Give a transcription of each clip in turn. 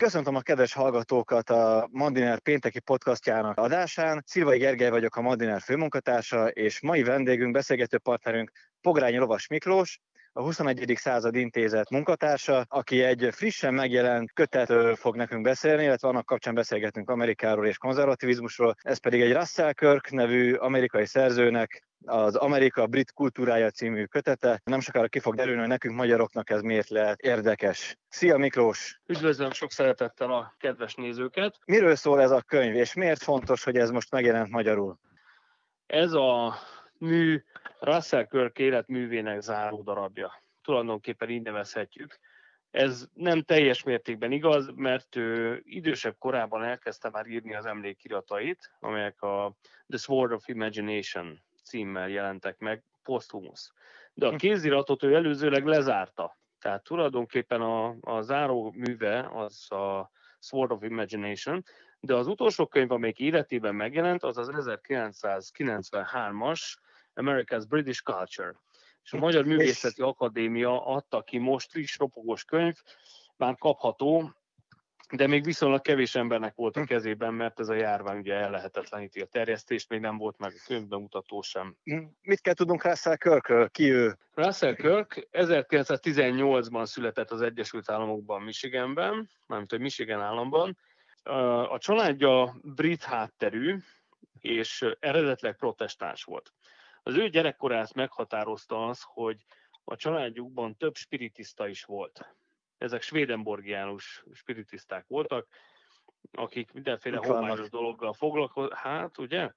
Köszöntöm a kedves hallgatókat a Mandiner pénteki podcastjának adásán. Szilvai Gergely vagyok a Mandiner főmunkatársa, és mai vendégünk, beszélgető partnerünk Pogrányi Lovas Miklós, a 21. század intézet munkatársa, aki egy frissen megjelent kötetről fog nekünk beszélni, illetve annak kapcsán beszélgetünk Amerikáról és konzervativizmusról. Ez pedig egy Russell Kirk nevű amerikai szerzőnek az Amerika Brit Kultúrája című kötete. Nem sokára ki fog derülni, hogy nekünk magyaroknak ez miért lehet érdekes. Szia Miklós! Üdvözlöm sok szeretettel a kedves nézőket! Miről szól ez a könyv, és miért fontos, hogy ez most megjelent magyarul? Ez a mű Russell Kirk életművének záró darabja. Tulajdonképpen így nevezhetjük. Ez nem teljes mértékben igaz, mert ő idősebb korában elkezdte már írni az emlékiratait, amelyek a The Sword of Imagination címmel jelentek meg, posthumusz. De a hm. kéziratot ő előzőleg lezárta. Tehát tulajdonképpen a, a záró műve az a Sword of Imagination, de az utolsó könyv, amelyik életében megjelent, az az 1993-as America's British Culture. És a Magyar Művészeti Akadémia adta ki most friss, ropogós könyv, már kapható, de még viszonylag kevés embernek volt a hm. kezében, mert ez a járvány ugye ellehetetleníti a terjesztést, még nem volt meg a könyvbemutató sem. Hm. Mit kell tudnunk Russell Kirkről? Ki ő? Russell Kirk 1918-ban született az Egyesült Államokban, Michiganben, mármint hogy Michigan államban. A családja brit hátterű, és eredetleg protestáns volt. Az ő gyerekkorát meghatározta az, hogy a családjukban több spiritista is volt. Ezek svédenborgiánus spiritiszták voltak, akik mindenféle homályos dologgal foglalkoztak. Hát, ugye?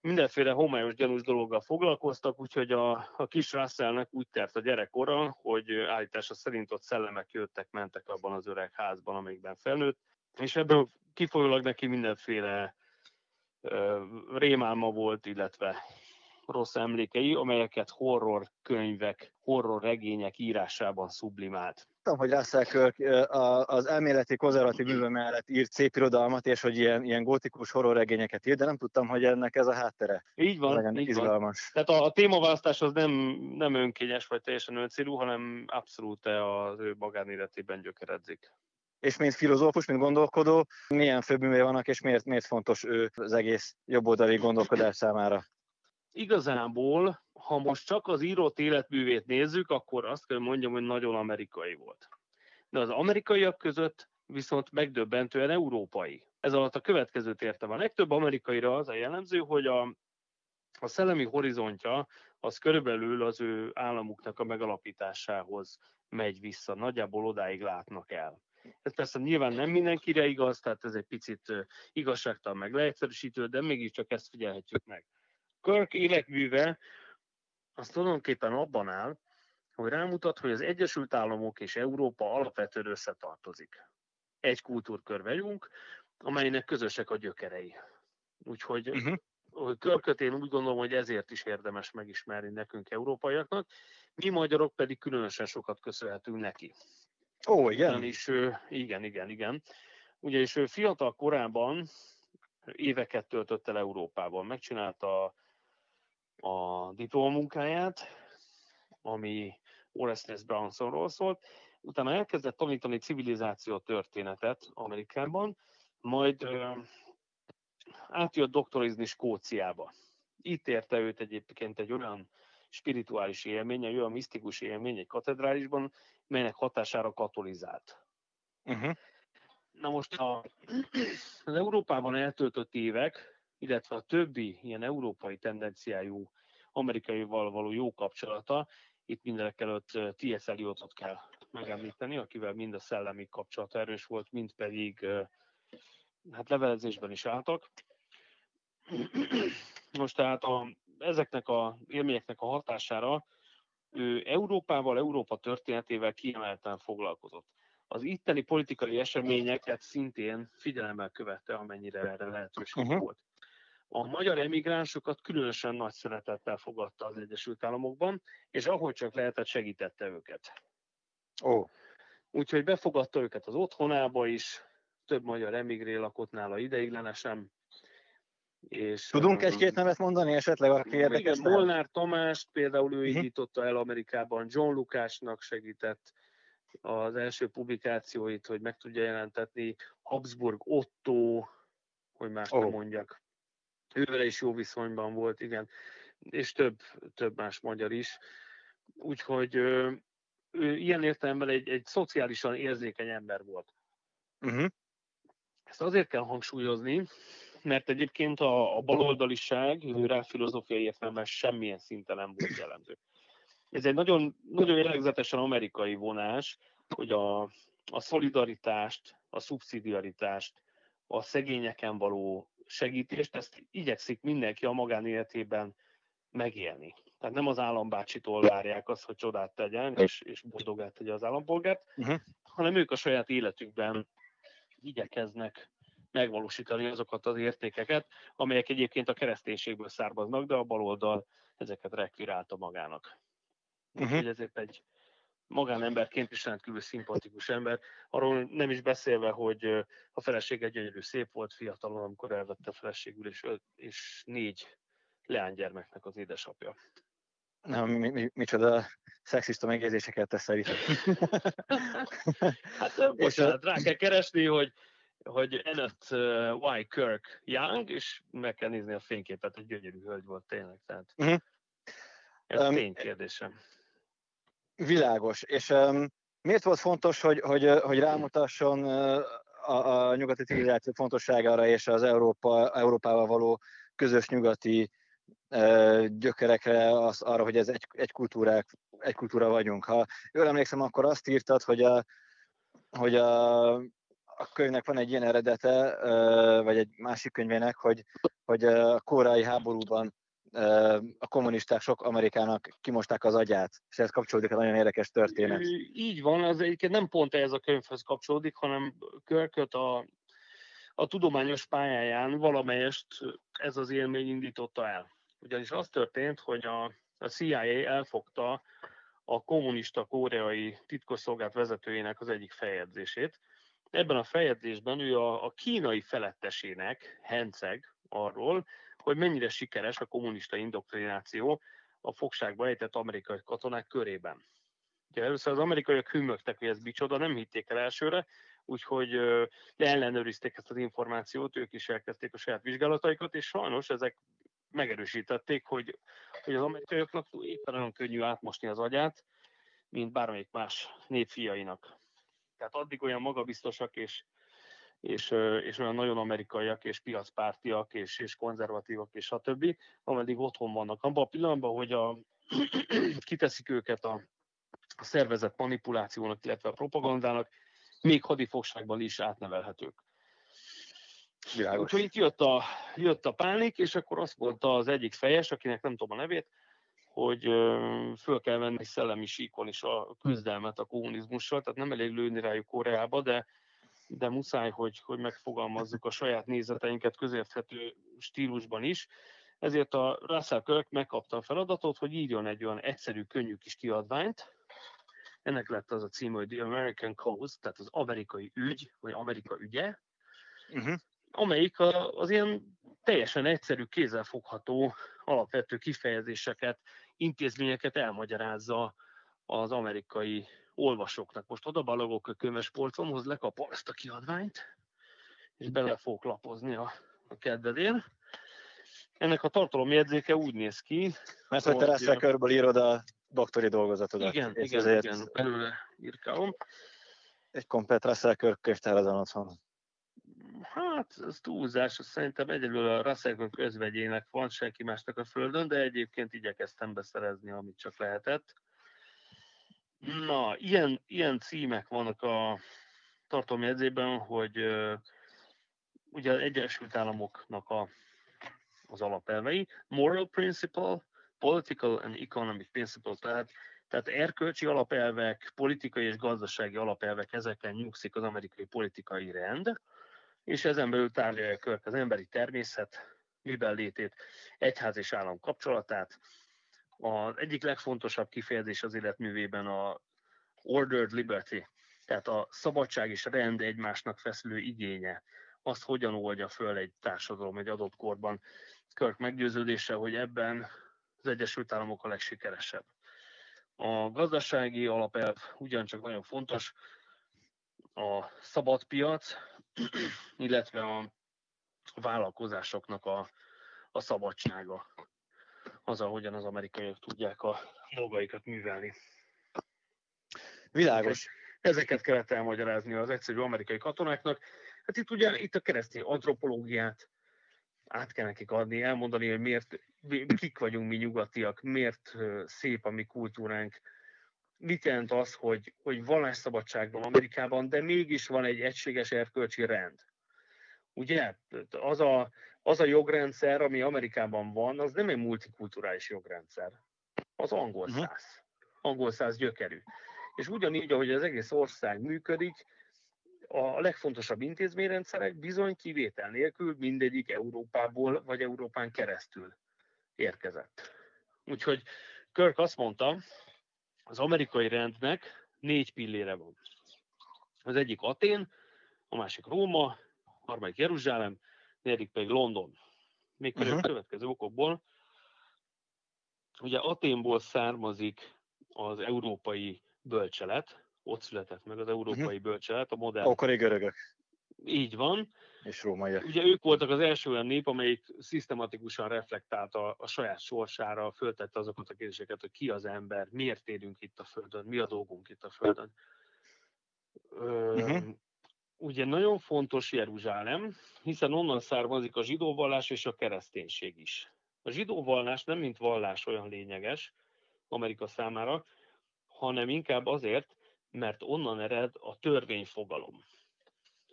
Mindenféle homályos gyanús dologgal foglalkoztak, úgyhogy a, a kis Russellnek úgy tert a gyerekkora, hogy állítása szerint ott szellemek jöttek, mentek abban az öreg házban, amikben felnőtt, és ebből kifolyólag neki mindenféle uh, rémálma volt, illetve rossz emlékei, amelyeket horror könyvek, horror regények írásában sublimált. Tudom, hogy Russell Kirk az elméleti konzervatív műve mellett írt szép irodalmat, és hogy ilyen, ilyen gótikus horror regényeket írt, de nem tudtam, hogy ennek ez a háttere. Így van, Legyen így izgalmas. Van. Tehát a, a témaválasztás az nem, nem önkényes, vagy teljesen öncélú, hanem abszolút az ő magánéletében gyökeredzik. És mint filozófus, mint gondolkodó, milyen főbűmé vannak, és miért, miért fontos ő az egész jobboldali gondolkodás számára? Igazából, ha most csak az írott életművét nézzük, akkor azt kell mondjam, hogy nagyon amerikai volt. De az amerikaiak között viszont megdöbbentően európai. Ez alatt a következőt értem. A legtöbb amerikaira az a jellemző, hogy a, a szellemi horizontja az körülbelül az ő államuknak a megalapításához megy vissza. Nagyjából odáig látnak el. Ez persze nyilván nem mindenkire igaz, tehát ez egy picit igazságtalan meg leegyszerűsítő, de mégiscsak ezt figyelhetjük meg. Kirk életműve az tulajdonképpen abban áll, hogy rámutat, hogy az Egyesült Államok és Európa alapvetően összetartozik. Egy kultúrkör vagyunk, amelynek közösek a gyökerei. Úgyhogy uh-huh. Körköt én úgy gondolom, hogy ezért is érdemes megismerni nekünk, európaiaknak. Mi magyarok pedig különösen sokat köszönhetünk neki. Ó, igen? Ugyanis, igen, igen, igen. Ugyanis fiatal korában éveket töltött el Európában. Megcsinálta a diplomunkáját, ami Orestes Brownsonról szólt, utána elkezdett tanítani civilizáció történetet Amerikában, majd ö, átjött doktorizni Skóciába. Itt érte őt egyébként egy olyan spirituális élmény, egy olyan misztikus élmény egy katedrálisban, melynek hatására katolizált. Uh-huh. Na most a, az Európában eltöltött évek illetve a többi ilyen európai tendenciájú amerikaival való jó kapcsolata, itt mindenek előtt T.S. Eliotot kell megemlíteni, akivel mind a szellemi kapcsolat erős volt, mind pedig hát levelezésben is álltak. Most tehát a, ezeknek a élményeknek a hatására ő Európával, Európa történetével kiemelten foglalkozott. Az itteni politikai eseményeket szintén figyelemmel követte, amennyire erre lehetőség uh-huh. volt. A magyar emigránsokat különösen nagy szeretettel fogadta az Egyesült Államokban, és ahogy csak lehetett, segítette őket. Ó. Úgyhogy befogadta őket az otthonába is, több magyar emigré lakott nála ideiglenesen. És, Tudunk egy-két nevet mondani esetleg, aki érdekes? Molnár Tamást például ő uh-huh. indította el Amerikában, John Lukásnak segített, az első publikációit, hogy meg tudja jelentetni. Habsburg Otto, hogy más oh. mondjak. Ővele is jó viszonyban volt, igen, és több, több más magyar is. Úgyhogy ő, ő ilyen értelemben egy, egy szociálisan érzékeny ember volt. Uh-huh. Ezt azért kell hangsúlyozni, mert egyébként a, a baloldaliság rá filozófiai értelemben semmilyen szinten nem volt jellemző. Ez egy nagyon, nagyon jellegzetesen amerikai vonás, hogy a, a szolidaritást, a szubszidiaritást, a szegényeken való segítést, ezt igyekszik mindenki a magánéletében megélni. Tehát nem az állambácsitól várják azt, hogy csodát tegyen, és, és boldogát tegye az állampolgárt, uh-huh. hanem ők a saját életükben igyekeznek megvalósítani azokat az értékeket, amelyek egyébként a kereszténységből származnak, de a baloldal ezeket rekvirálta magának. Uh-huh. Úgyhogy ezért egy magánemberként is rendkívül szimpatikus ember. Arról nem is beszélve, hogy a feleség egy gyönyörű szép volt fiatalon, amikor elvette a feleségül, és, és négy leánygyermeknek az édesapja. Na, mi, mi, micsoda szexista megjegyzéseket tesz itt. hát bocsánat, rá kell keresni, hogy hogy Ennet uh, Y. Kirk Young, és meg kell nézni a fényképet, egy gyönyörű hölgy volt tényleg. Tehát uh-huh. ez um, ténykérdésem. Világos. És um, miért volt fontos, hogy, hogy, hogy rámutasson a, a nyugati civilizáció fontosságára és az Európa, Európával való közös nyugati gyökerekre, az, arra, hogy ez egy, egy, kultúrák, egy kultúra vagyunk. Ha jól emlékszem, akkor azt írtad, hogy a, hogy a a könyvnek van egy ilyen eredete, vagy egy másik könyvének, hogy, hogy a kórai háborúban a kommunisták sok Amerikának kimosták az agyát, és ez kapcsolódik egy nagyon érdekes történet. Így van, az egyébként nem pont ez a könyvhöz kapcsolódik, hanem Körköt a, a tudományos pályáján valamelyest ez az élmény indította el. Ugyanis az történt, hogy a, a CIA elfogta a kommunista koreai titkosszolgált vezetőjének az egyik feljegyzését, Ebben a feljegyzésben ő a, a kínai felettesének henceg arról, hogy mennyire sikeres a kommunista indoktrináció a fogságba ejtett amerikai katonák körében. Ugye először az amerikaiak hümmögtek, hogy ez micsoda, nem hitték el elsőre, úgyhogy ellenőrizték ezt az információt, ők is elkezdték a saját vizsgálataikat, és sajnos ezek megerősítették, hogy, hogy az amerikaiaknak éppen olyan könnyű átmosni az agyát, mint bármelyik más népfiainak. Tehát addig olyan magabiztosak és, és, és olyan nagyon amerikaiak, és piacpártiak, és, és konzervatívak, és stb., ameddig otthon vannak. Abban a pillanatban, hogy a, kiteszik őket a, a szervezet manipulációnak, illetve a propagandának, még hadifogságban is átnevelhetők. Világos. Úgyhogy itt jött a, jött a pánik, és akkor azt mondta az egyik fejes, akinek nem tudom a nevét, hogy föl kell venni szellemi síkon is a küzdelmet a kommunizmussal, tehát nem elég lőni rájuk Koreába, de, de muszáj, hogy, hogy megfogalmazzuk a saját nézeteinket közérthető stílusban is. Ezért a Russell Kirk megkapta a feladatot, hogy írjon egy olyan egyszerű, könnyű kis kiadványt, ennek lett az a cím, hogy The American Cause, tehát az amerikai ügy, vagy Amerika ügye, uh-huh. amelyik az ilyen teljesen egyszerű, kézzelfogható, alapvető kifejezéseket intézményeket elmagyarázza az amerikai olvasóknak. Most oda balogok a könyvespolcomhoz, lekapom ezt a kiadványt, és bele fogok lapozni a, a kedvedén. Ennek a tartalomjegyzéke úgy néz ki... Mert hogy te Russell körből írod a doktori dolgozatodat. Igen, igen, ezért igen, belőle írkálom. Egy komplet Russell Kör könyvtár az otthon. Hát, ez túlzás, szerintem egyelőre a Russell közvegyének van, senki másnak a földön, de egyébként igyekeztem beszerezni, amit csak lehetett. Na, ilyen, ilyen címek vannak a tartalomjegyzében, hogy uh, ugye az Egyesült Államoknak a, az alapelvei, moral principle, political and economic principle, tehát, tehát erkölcsi alapelvek, politikai és gazdasági alapelvek, ezeken nyugszik az amerikai politikai rend, és ezen belül tárgyalja Körk az emberi természet, miben létét, egyház és állam kapcsolatát. Az egyik legfontosabb kifejezés az életművében a ordered liberty, tehát a szabadság és a rend egymásnak feszülő igénye, azt hogyan oldja föl egy társadalom egy adott korban. Körk meggyőződése, hogy ebben az Egyesült Államok a legsikeresebb. A gazdasági alapelv ugyancsak nagyon fontos, a szabad piac, illetve a vállalkozásoknak a, a szabadsága. Az, ahogyan az amerikaiak tudják a dolgaikat művelni. Világos. Ezeket kellett elmagyarázni az egyszerű amerikai katonáknak. Hát itt ugye itt a keresztény antropológiát át kell nekik adni, elmondani, hogy miért, kik vagyunk mi nyugatiak, miért szép a mi kultúránk, mit jelent az, hogy, hogy vallásszabadság van Amerikában, de mégis van egy egységes erkölcsi rend. Ugye? Az a, az a jogrendszer, ami Amerikában van, az nem egy multikulturális jogrendszer. Az angol mhm. száz. Angol száz gyökerű. És ugyanígy, ahogy az egész ország működik, a legfontosabb intézményrendszerek bizony kivétel nélkül mindegyik Európából vagy Európán keresztül érkezett. Úgyhogy Körk azt mondta, az amerikai rendnek négy pillére van. Az egyik Atén, a másik Róma, a harmadik Jeruzsálem, negyedik pedig London. Még uh-huh. következő okokból. Ugye Aténból származik az európai bölcselet, ott született meg az európai uh-huh. bölcselet, a modern... Ókori görögök. Így van. És rómaiak. Ugye ők voltak az első olyan nép, amelyik szisztematikusan reflektált a, a saját sorsára, föltette azokat a kérdéseket, hogy ki az ember, miért élünk itt a Földön, mi a dolgunk itt a Földön. Ö, uh-huh. Ugye nagyon fontos Jeruzsálem, hiszen onnan származik a zsidó vallás és a kereszténység is. A zsidó vallás nem mint vallás olyan lényeges Amerika számára, hanem inkább azért, mert onnan ered a törvényfogalom.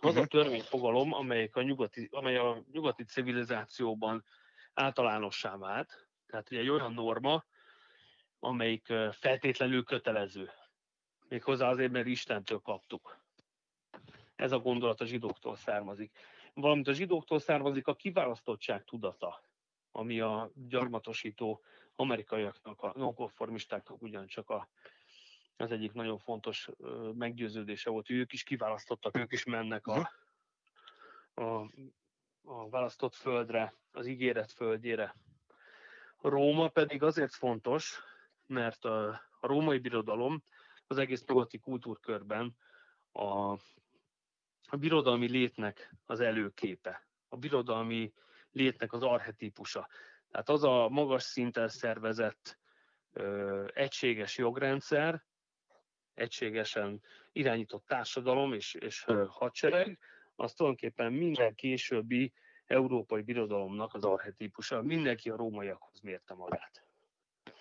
Az a mhm. törvényfogalom, amelyik a nyugati, amely a nyugati civilizációban általánossá vált, tehát ugye egy olyan norma, amelyik feltétlenül kötelező. Méghozzá azért, mert Istentől kaptuk. Ez a gondolat a zsidóktól származik. Valamint a zsidóktól származik a kiválasztottság tudata, ami a gyarmatosító amerikaiaknak, a nonkonformistáknak ugyancsak a az egyik nagyon fontos meggyőződése volt, hogy ők is kiválasztottak, ők is mennek a, a, a választott földre, az ígéret földjére. Róma pedig azért fontos, mert a, a római birodalom az egész nyugati kultúrkörben a, a birodalmi létnek az előképe, a birodalmi létnek az arhetípusa. Tehát az a magas szinten szervezett ö, egységes jogrendszer, egységesen irányított társadalom és, és hadsereg, az tulajdonképpen minden későbbi európai birodalomnak az archetípusa. Mindenki a rómaiakhoz mérte magát.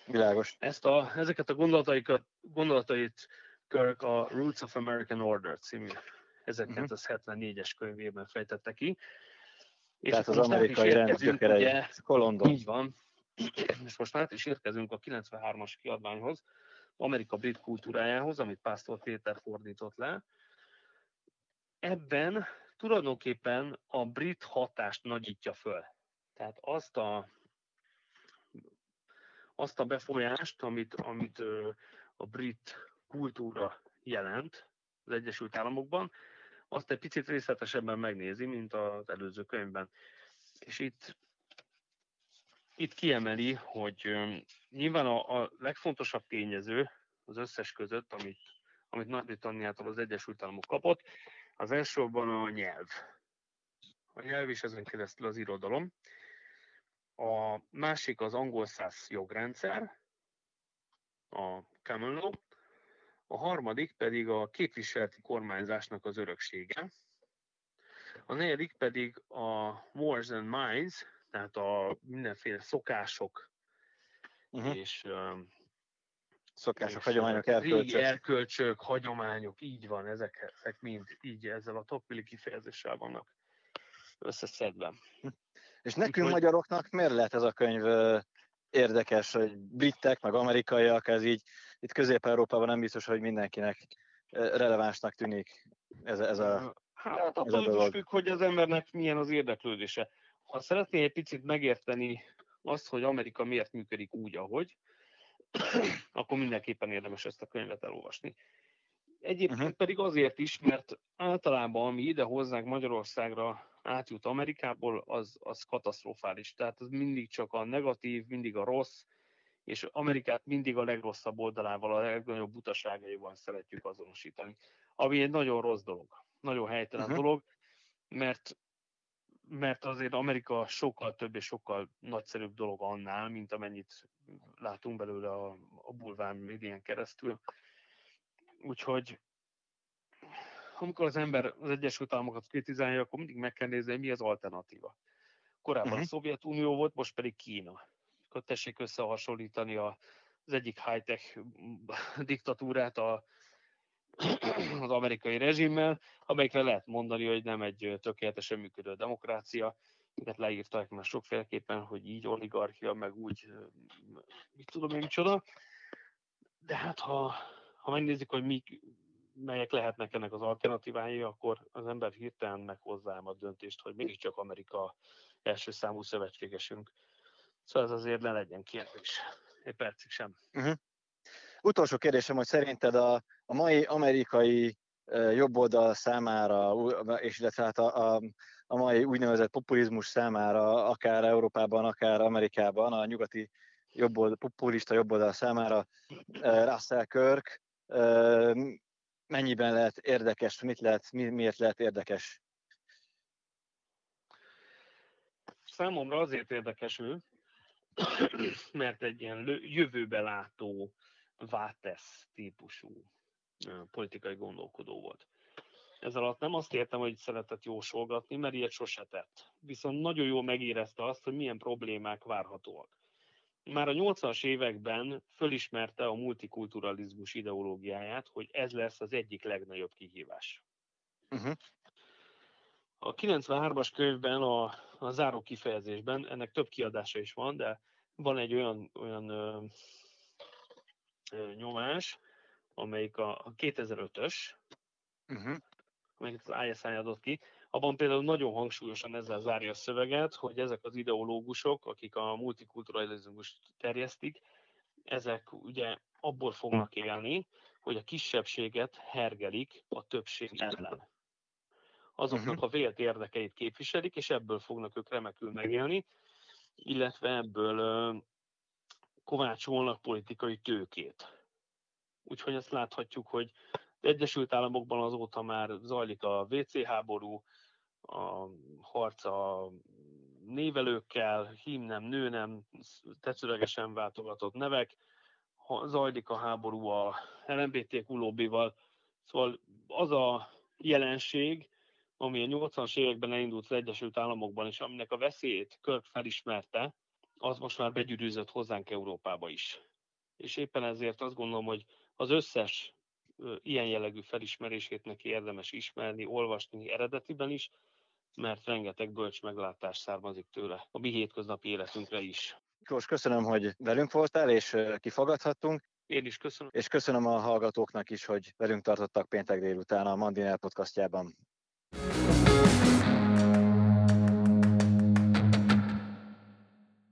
Világos. Ezt a, ezeket a gondolataikat, gondolatait Kirk a Roots of American Order című 1974-es könyvében fejtette ki. És Tehát az amerikai rendgyökerei. Kolondon. Így van. És most már is érkezünk a 93-as kiadványhoz, Amerika brit kultúrájához, amit Pásztor Péter fordított le. Ebben tulajdonképpen a brit hatást nagyítja föl. Tehát azt a, azt a befolyást, amit, amit a brit kultúra jelent az Egyesült Államokban, azt egy picit részletesebben megnézi, mint az előző könyvben. És itt itt kiemeli, hogy nyilván a, a legfontosabb tényező az összes között, amit, amit Nagy-Britanniától az Egyesült Államok kapott, az elsősorban a nyelv. A nyelv is ezen keresztül az irodalom. A másik az angol száz jogrendszer, a common law, a harmadik pedig a képviseleti kormányzásnak az öröksége, a negyedik pedig a mores and minds, tehát a mindenféle szokások uh-huh. és szokások, és hagyományok, erkölcsök. Régi erkölcsök, hagyományok, így van, ezek, ezek mind így ezzel a topvili kifejezéssel vannak összeszedve. És nekünk Úgy, magyaroknak miért lehet ez a könyv érdekes, hogy britek, meg amerikaiak, ez így itt Közép-Európában nem biztos, hogy mindenkinek relevánsnak tűnik ez, ez a Hát attól is függ, hogy az embernek milyen az érdeklődése. Ha szeretnél egy picit megérteni azt, hogy Amerika miért működik úgy, ahogy, akkor mindenképpen érdemes ezt a könyvet elolvasni. Egyébként uh-huh. pedig azért is, mert általában, ami ide hozzánk Magyarországra átjut Amerikából, az, az katasztrofális. Tehát az mindig csak a negatív, mindig a rossz, és Amerikát mindig a legrosszabb oldalával, a legnagyobb butaságaival szeretjük azonosítani. Ami egy nagyon rossz dolog, nagyon helytelen uh-huh. dolog, mert mert azért Amerika sokkal több és sokkal nagyszerűbb dolog annál, mint amennyit látunk belőle a, a bulván médián keresztül. Úgyhogy amikor az ember az Egyesült Államokat kritizálja, akkor mindig meg kell nézni, hogy mi az alternatíva. Korábban uh-huh. a Szovjetunió volt, most pedig Kína. Tessék összehasonlítani a, az egyik high-tech diktatúrát a, az amerikai rezsimmel, amelyikre lehet mondani, hogy nem egy tökéletesen működő demokrácia, amiket leírták már sokféleképpen, hogy így oligarchia, meg úgy, mit tudom én micsoda. De hát ha, ha megnézzük, hogy mik, melyek lehetnek ennek az alternatívái, akkor az ember hirtelen meghozza a döntést, hogy mégiscsak Amerika első számú szövetségesünk. Szóval ez azért ne legyen kérdés. Egy percig sem. Uh-huh. Utolsó kérdésem, hogy szerinted a, a mai amerikai jobboldal számára, és illetve hát a, a, a mai úgynevezett populizmus számára, akár Európában, akár Amerikában, a nyugati jobbold, populista jobboldal számára Russell Kirk mennyiben lehet érdekes, mit lehet, mi, miért lehet érdekes? Számomra azért érdekes ő, mert egy ilyen jövőbe látó, vátesz típusú politikai gondolkodó volt. Ez alatt nem azt értem, hogy szeretett jósolgatni, mert ilyet sose tett. Viszont nagyon jól megérezte azt, hogy milyen problémák várhatóak. Már a 80-as években fölismerte a multikulturalizmus ideológiáját, hogy ez lesz az egyik legnagyobb kihívás. Uh-huh. A 93-as könyvben, a, a záró kifejezésben, ennek több kiadása is van, de van egy olyan, olyan ö, ö, nyomás, amelyik a, a 2005-ös, uh-huh. Mhm. amelyik az ISI adott ki, abban például nagyon hangsúlyosan ezzel zárja a szöveget, hogy ezek az ideológusok, akik a multikulturalizmust terjesztik, ezek ugye abból fognak élni, hogy a kisebbséget hergelik a többség ellen. Azoknak uh-huh. a vélt érdekeit képviselik, és ebből fognak ők remekül megélni, illetve ebből kovácsolnak politikai tőkét. Úgyhogy azt láthatjuk, hogy Egyesült Államokban azóta már zajlik a WC háború, a harc a névelőkkel, hím nem, nő nem, tetszőlegesen váltogatott nevek, zajlik a háború a LMBTQ lobbival, szóval az a jelenség, ami a 80-as években elindult az Egyesült Államokban, és aminek a veszélyét Körk felismerte, az most már begyűrűzött hozzánk Európába is. És éppen ezért azt gondolom, hogy az összes ilyen jellegű felismerését neki érdemes ismerni, olvasni eredetiben is, mert rengeteg bölcs meglátás származik tőle a mi hétköznapi életünkre is. Miklós, köszönöm, hogy velünk voltál, és kifogadhattunk. Én is köszönöm. És köszönöm a hallgatóknak is, hogy velünk tartottak péntek délután a Mandinel podcastjában.